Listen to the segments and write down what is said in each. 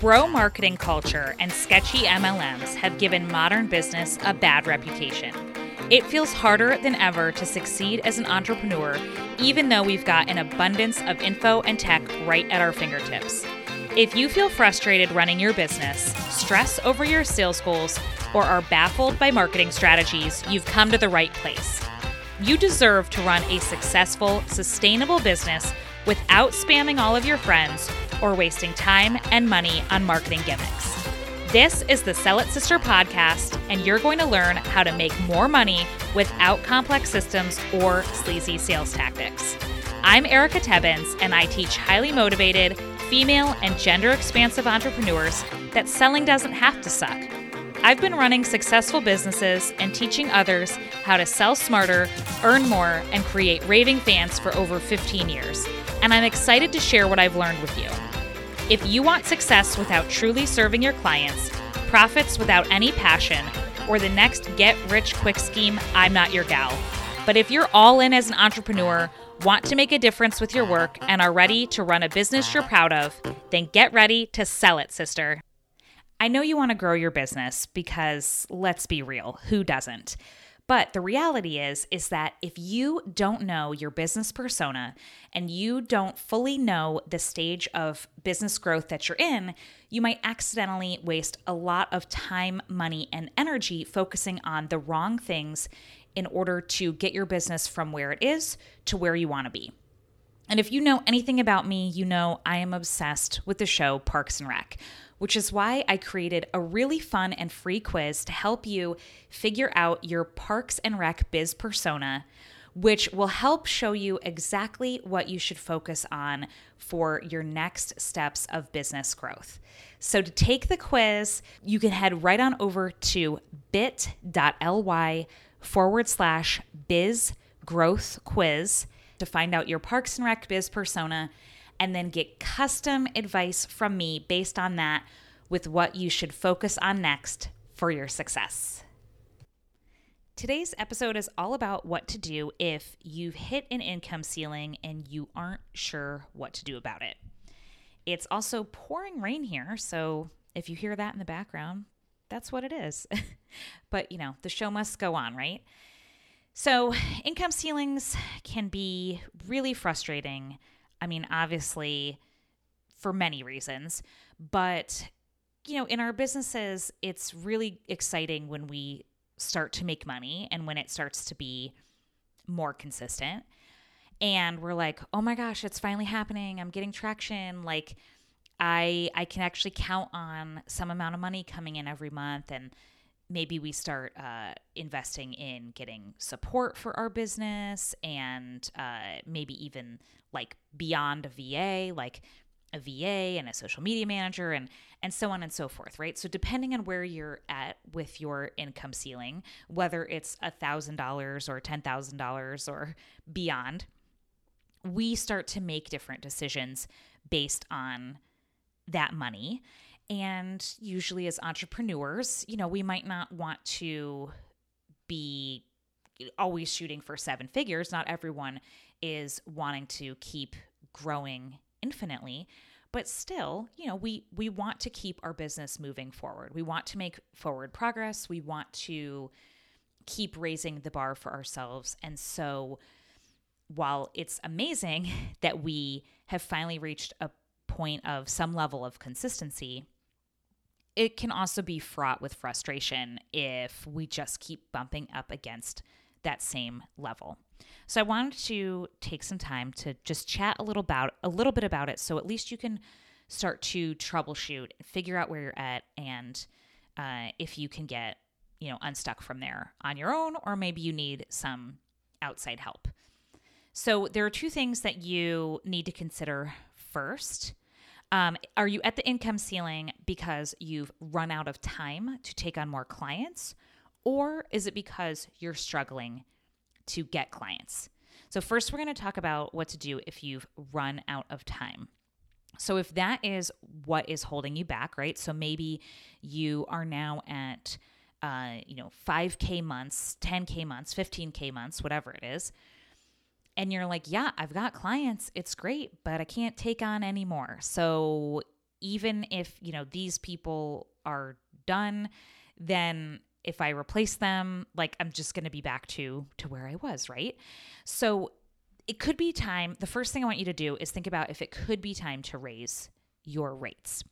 Bro marketing culture and sketchy MLMs have given modern business a bad reputation. It feels harder than ever to succeed as an entrepreneur, even though we've got an abundance of info and tech right at our fingertips. If you feel frustrated running your business, stress over your sales goals, or are baffled by marketing strategies, you've come to the right place. You deserve to run a successful, sustainable business without spamming all of your friends or wasting time and money on marketing gimmicks. This is the Sell It Sister podcast, and you're going to learn how to make more money without complex systems or sleazy sales tactics. I'm Erica Tebbins, and I teach highly motivated, female, and gender expansive entrepreneurs that selling doesn't have to suck. I've been running successful businesses and teaching others how to sell smarter, earn more, and create raving fans for over 15 years. And I'm excited to share what I've learned with you. If you want success without truly serving your clients, profits without any passion, or the next get rich quick scheme, I'm not your gal. But if you're all in as an entrepreneur, want to make a difference with your work, and are ready to run a business you're proud of, then get ready to sell it, sister. I know you want to grow your business because let's be real, who doesn't? But the reality is is that if you don't know your business persona and you don't fully know the stage of business growth that you're in, you might accidentally waste a lot of time, money, and energy focusing on the wrong things in order to get your business from where it is to where you want to be. And if you know anything about me, you know I am obsessed with the show Parks and Rec which is why I created a really fun and free quiz to help you figure out your Parks and Rec biz persona, which will help show you exactly what you should focus on for your next steps of business growth. So, to take the quiz, you can head right on over to bit.ly forward slash biz growth quiz to find out your Parks and Rec biz persona and then get custom advice from me based on that with what you should focus on next for your success. Today's episode is all about what to do if you've hit an income ceiling and you aren't sure what to do about it. It's also pouring rain here, so if you hear that in the background, that's what it is. but, you know, the show must go on, right? So, income ceilings can be really frustrating I mean, obviously, for many reasons, but you know, in our businesses, it's really exciting when we start to make money and when it starts to be more consistent. And we're like, "Oh my gosh, it's finally happening. I'm getting traction." Like I I can actually count on some amount of money coming in every month and maybe we start uh, investing in getting support for our business and uh, maybe even like beyond a VA, like a VA and a social media manager and and so on and so forth, right? So depending on where you're at with your income ceiling, whether it's a thousand dollars or ten thousand dollars or beyond, we start to make different decisions based on that money and usually, as entrepreneurs, you know, we might not want to be always shooting for seven figures. Not everyone is wanting to keep growing infinitely but still you know we we want to keep our business moving forward. We want to make forward progress. We want to keep raising the bar for ourselves. And so while it's amazing that we have finally reached a point of some level of consistency it can also be fraught with frustration if we just keep bumping up against that same level. So I wanted to take some time to just chat a little about a little bit about it so at least you can start to troubleshoot, figure out where you're at and uh, if you can get, you know, unstuck from there on your own or maybe you need some outside help. So there are two things that you need to consider first. Um, are you at the income ceiling because you've run out of time to take on more clients? Or is it because you're struggling to get clients? So, first, we're going to talk about what to do if you've run out of time. So, if that is what is holding you back, right? So, maybe you are now at, uh, you know, 5K months, 10K months, 15K months, whatever it is and you're like, yeah, I've got clients. It's great, but I can't take on any more. So even if, you know, these people are done, then if I replace them, like I'm just going to be back to to where I was, right? So it could be time. The first thing I want you to do is think about if it could be time to raise your rates.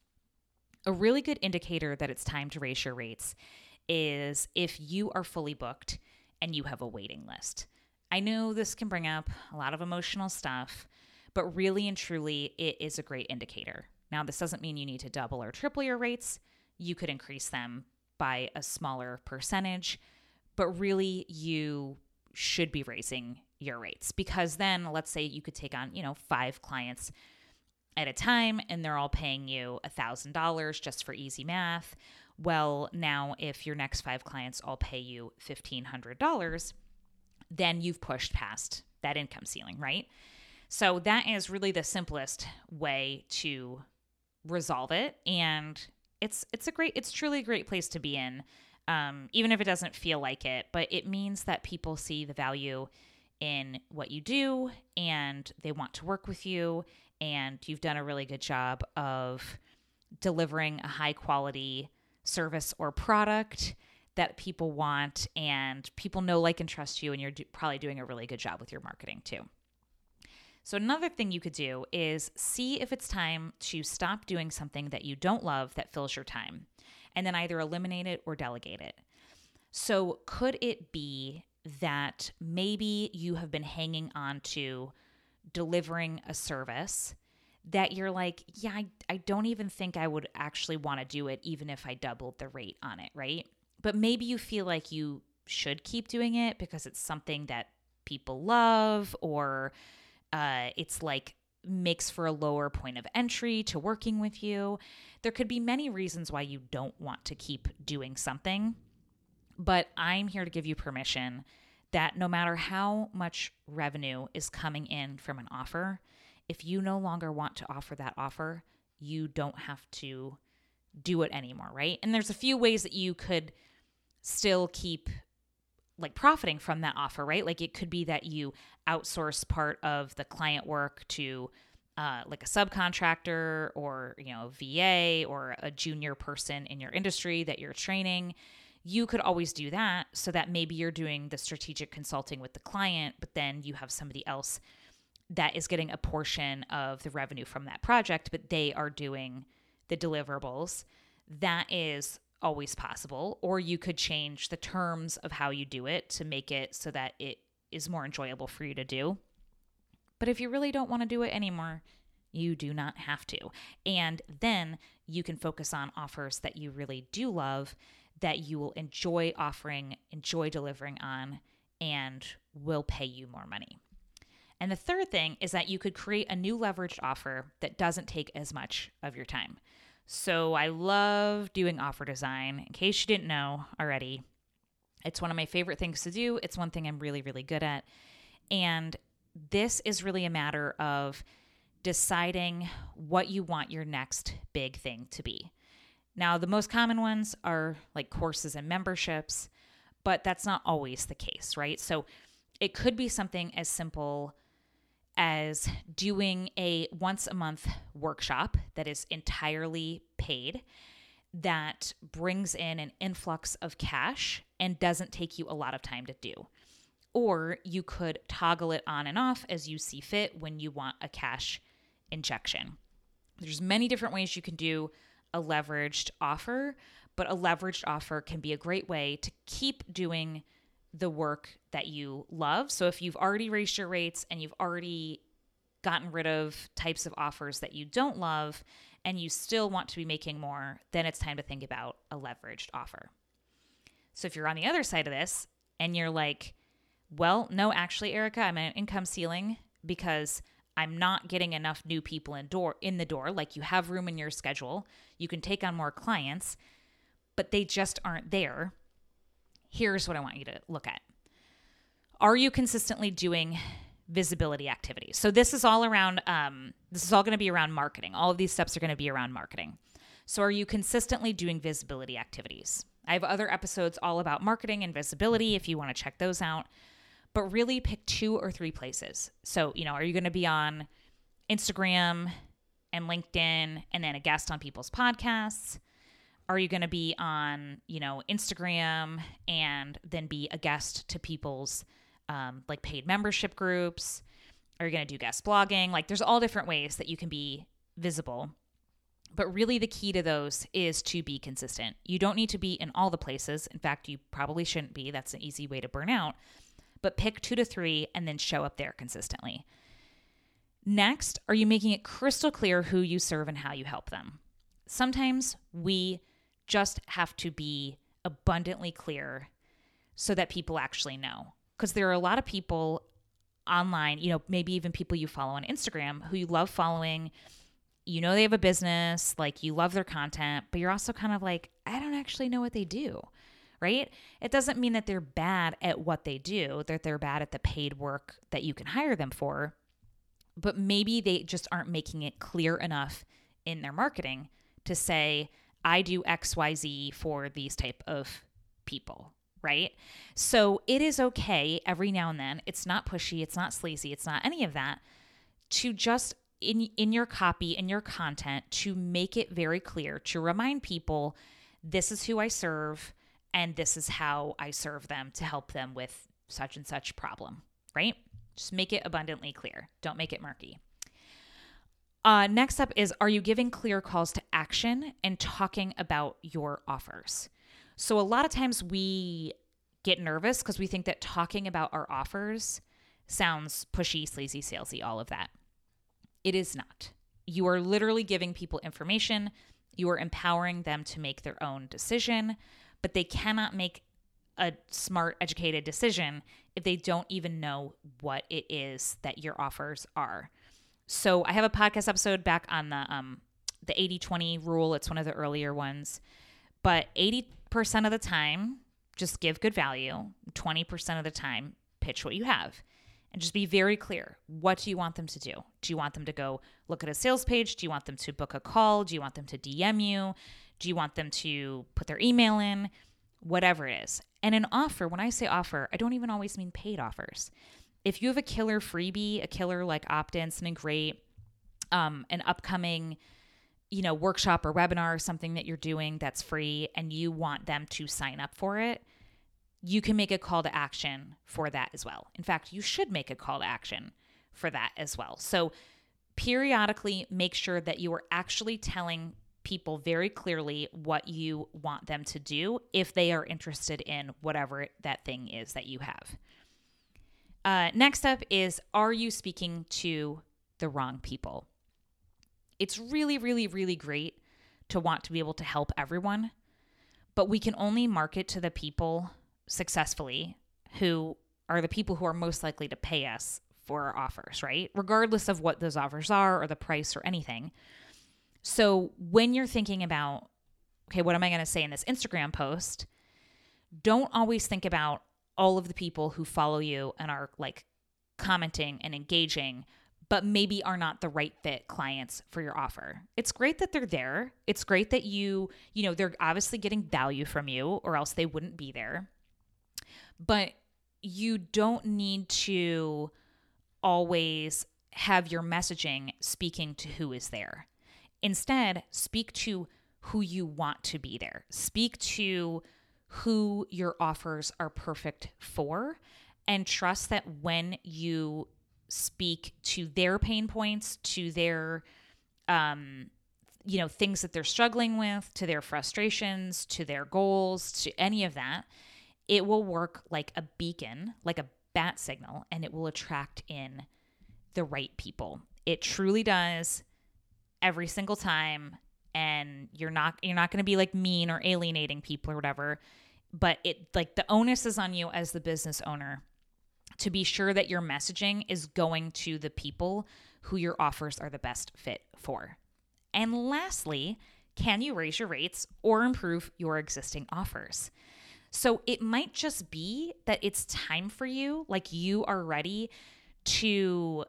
A really good indicator that it's time to raise your rates is if you are fully booked and you have a waiting list. I know this can bring up a lot of emotional stuff, but really and truly, it is a great indicator. Now, this doesn't mean you need to double or triple your rates. You could increase them by a smaller percentage, but really, you should be raising your rates because then let's say you could take on, you know, five clients at a time and they're all paying you a $1,000 just for easy math. Well, now if your next five clients all pay you $1,500, then you've pushed past that income ceiling, right? So that is really the simplest way to resolve it and it's it's a great it's truly a great place to be in um, even if it doesn't feel like it but it means that people see the value in what you do and they want to work with you and you've done a really good job of delivering a high quality service or product that people want and people know like and trust you and you're do- probably doing a really good job with your marketing too so another thing you could do is see if it's time to stop doing something that you don't love that fills your time and then either eliminate it or delegate it so could it be that maybe you have been hanging on to delivering a service that you're like, yeah, I, I don't even think I would actually want to do it, even if I doubled the rate on it, right? But maybe you feel like you should keep doing it because it's something that people love or uh, it's like makes for a lower point of entry to working with you. There could be many reasons why you don't want to keep doing something, but I'm here to give you permission that no matter how much revenue is coming in from an offer, if you no longer want to offer that offer, you don't have to do it anymore, right? And there's a few ways that you could still keep like profiting from that offer, right? Like it could be that you outsource part of the client work to uh, like a subcontractor or you know VA or a junior person in your industry that you're training. You could always do that so that maybe you're doing the strategic consulting with the client, but then you have somebody else that is getting a portion of the revenue from that project, but they are doing the deliverables. That is always possible. Or you could change the terms of how you do it to make it so that it is more enjoyable for you to do. But if you really don't want to do it anymore, you do not have to. And then you can focus on offers that you really do love, that you will enjoy offering, enjoy delivering on, and will pay you more money. And the third thing is that you could create a new leveraged offer that doesn't take as much of your time. So I love doing offer design. In case you didn't know already, it's one of my favorite things to do. It's one thing I'm really, really good at. And this is really a matter of deciding what you want your next big thing to be. Now, the most common ones are like courses and memberships, but that's not always the case, right? So it could be something as simple as doing a once a month workshop that is entirely paid that brings in an influx of cash and doesn't take you a lot of time to do. Or you could toggle it on and off as you see fit when you want a cash injection. There's many different ways you can do a leveraged offer, but a leveraged offer can be a great way to keep doing the work that you love. So if you've already raised your rates and you've already gotten rid of types of offers that you don't love and you still want to be making more, then it's time to think about a leveraged offer. So if you're on the other side of this and you're like, well, no, actually, Erica, I'm at an income ceiling because I'm not getting enough new people in door in the door. Like you have room in your schedule, you can take on more clients, but they just aren't there here's what I want you to look at. Are you consistently doing visibility activities? So this is all around. Um, this is all going to be around marketing. All of these steps are going to be around marketing. So are you consistently doing visibility activities? I have other episodes all about marketing and visibility if you want to check those out. But really pick two or three places. So, you know, are you going to be on Instagram and LinkedIn and then a guest on people's podcasts? Are you going to be on, you know, Instagram and then be a guest to people's um, like paid membership groups? Are you going to do guest blogging? Like, there's all different ways that you can be visible. But really, the key to those is to be consistent. You don't need to be in all the places. In fact, you probably shouldn't be. That's an easy way to burn out. But pick two to three and then show up there consistently. Next, are you making it crystal clear who you serve and how you help them? Sometimes we just have to be abundantly clear so that people actually know. Because there are a lot of people online, you know, maybe even people you follow on Instagram who you love following. You know, they have a business, like you love their content, but you're also kind of like, I don't actually know what they do, right? It doesn't mean that they're bad at what they do, that they're bad at the paid work that you can hire them for, but maybe they just aren't making it clear enough in their marketing to say, I do XYZ for these type of people, right? So it is okay every now and then. It's not pushy, it's not sleazy, it's not any of that to just in in your copy and your content to make it very clear to remind people this is who I serve and this is how I serve them to help them with such and such problem, right? Just make it abundantly clear. Don't make it murky. Uh, next up is Are you giving clear calls to action and talking about your offers? So, a lot of times we get nervous because we think that talking about our offers sounds pushy, sleazy, salesy, all of that. It is not. You are literally giving people information, you are empowering them to make their own decision, but they cannot make a smart, educated decision if they don't even know what it is that your offers are. So I have a podcast episode back on the um the 80-20 rule. It's one of the earlier ones. But 80% of the time, just give good value. 20% of the time, pitch what you have. And just be very clear. What do you want them to do? Do you want them to go look at a sales page? Do you want them to book a call? Do you want them to DM you? Do you want them to put their email in? Whatever it is. And an offer, when I say offer, I don't even always mean paid offers. If you have a killer freebie, a killer like opt in, something great, um, an upcoming, you know, workshop or webinar or something that you're doing that's free and you want them to sign up for it, you can make a call to action for that as well. In fact, you should make a call to action for that as well. So, periodically make sure that you are actually telling people very clearly what you want them to do if they are interested in whatever that thing is that you have. Uh, next up is Are you speaking to the wrong people? It's really, really, really great to want to be able to help everyone, but we can only market to the people successfully who are the people who are most likely to pay us for our offers, right? Regardless of what those offers are or the price or anything. So when you're thinking about, okay, what am I going to say in this Instagram post? Don't always think about all of the people who follow you and are like commenting and engaging, but maybe are not the right fit clients for your offer. It's great that they're there. It's great that you, you know, they're obviously getting value from you or else they wouldn't be there. But you don't need to always have your messaging speaking to who is there. Instead, speak to who you want to be there. Speak to who your offers are perfect for and trust that when you speak to their pain points, to their um you know, things that they're struggling with, to their frustrations, to their goals, to any of that, it will work like a beacon, like a bat signal, and it will attract in the right people. It truly does every single time and you're not you're not going to be like mean or alienating people or whatever but it like the onus is on you as the business owner to be sure that your messaging is going to the people who your offers are the best fit for. And lastly, can you raise your rates or improve your existing offers? So it might just be that it's time for you, like you are ready to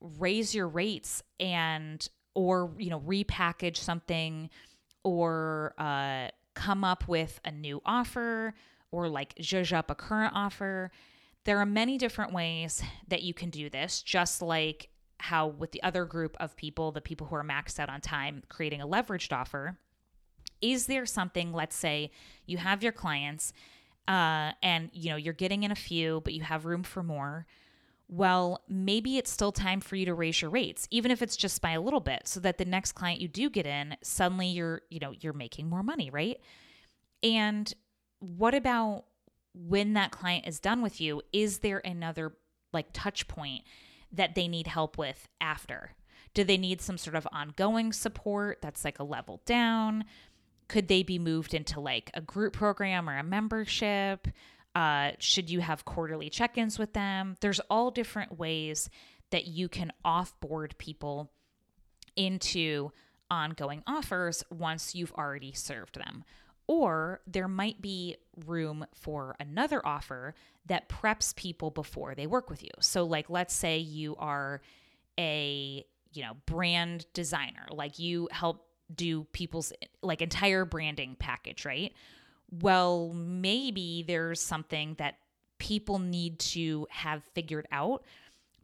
raise your rates and or you know repackage something or uh, come up with a new offer or like zhuzh up a current offer there are many different ways that you can do this just like how with the other group of people, the people who are maxed out on time, creating a leveraged offer. Is there something, let's say you have your clients uh, and you know you're getting in a few, but you have room for more. Well, maybe it's still time for you to raise your rates, even if it's just by a little bit, so that the next client you do get in, suddenly you're, you know, you're making more money, right? And what about when that client is done with you? Is there another like touch point that they need help with after? Do they need some sort of ongoing support that's like a level down? Could they be moved into like a group program or a membership? Uh, should you have quarterly check ins with them? There's all different ways that you can offboard people into ongoing offers once you've already served them. Or there might be room for another offer that preps people before they work with you. So, like, let's say you are a you know brand designer, like you help do people's like entire branding package, right? Well, maybe there's something that people need to have figured out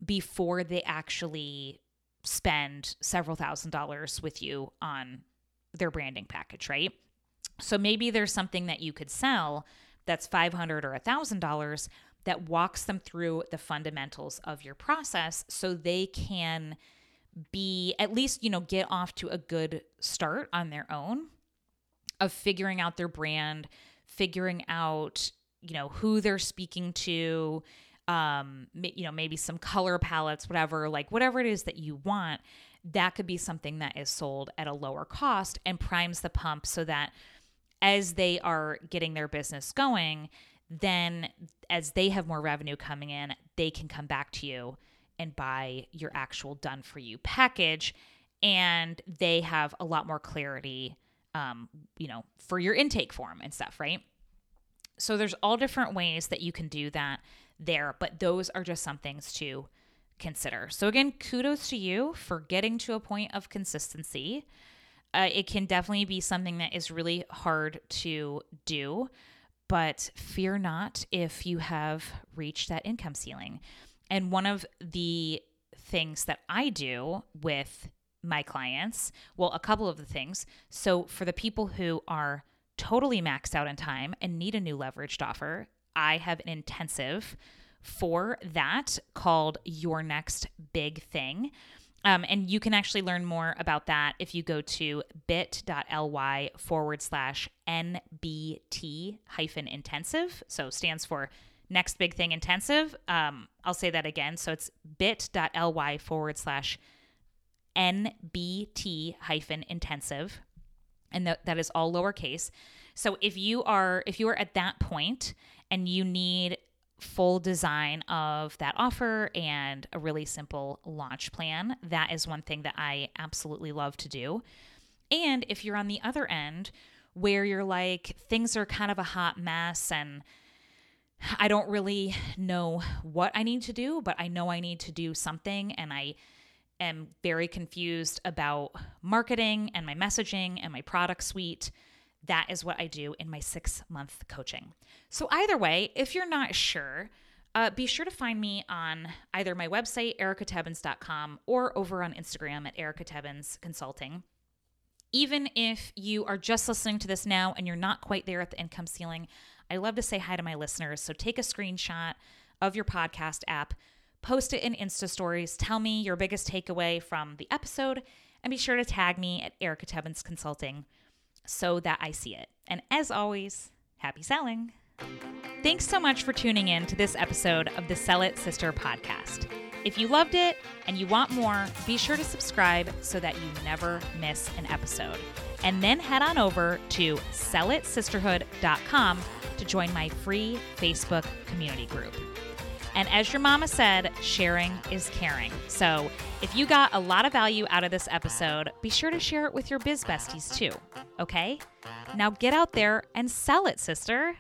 before they actually spend several thousand dollars with you on their branding package, right? So maybe there's something that you could sell that's $500 or $1000 that walks them through the fundamentals of your process so they can be at least, you know, get off to a good start on their own of figuring out their brand, figuring out, you know, who they're speaking to, um, you know, maybe some color palettes, whatever, like whatever it is that you want, that could be something that is sold at a lower cost and primes the pump so that as they are getting their business going, then as they have more revenue coming in, they can come back to you and buy your actual done for you package. And they have a lot more clarity, um, you know, for your intake form and stuff, right? So there's all different ways that you can do that there, but those are just some things to consider. So again, kudos to you for getting to a point of consistency uh, it can definitely be something that is really hard to do. But fear not if you have reached that income ceiling. And one of the things that I do with my clients, well, a couple of the things. So for the people who are totally maxed out in time and need a new leveraged offer, I have an intensive for that called Your Next Big Thing. Um, and you can actually learn more about that if you go to bit.ly forward slash NBT hyphen intensive. So stands for next big thing intensive. Um, I'll say that again. So it's bit.ly forward slash NBT hyphen intensive. And th- that is all lowercase. So if you are if you are at that point and you need full design of that offer and a really simple launch plan. That is one thing that I absolutely love to do. And if you're on the other end where you're like, things are kind of a hot mess and I don't really know what I need to do, but I know I need to do something and I am very confused about marketing and my messaging and my product suite that is what I do in my six month coaching. So, either way, if you're not sure, uh, be sure to find me on either my website, ericatebbins.com, or over on Instagram at ericatebbins Consulting. Even if you are just listening to this now and you're not quite there at the income ceiling, I love to say hi to my listeners. So take a screenshot of your podcast app, post it in Insta stories, tell me your biggest takeaway from the episode, and be sure to tag me at Erica Tebbins Consulting so that I see it. And as always, happy selling. Thanks so much for tuning in to this episode of the Sell It Sister podcast. If you loved it and you want more, be sure to subscribe so that you never miss an episode. And then head on over to sellitsisterhood.com to join my free Facebook community group. And as your mama said, sharing is caring. So if you got a lot of value out of this episode, be sure to share it with your biz besties too. Okay? Now get out there and sell it, sister.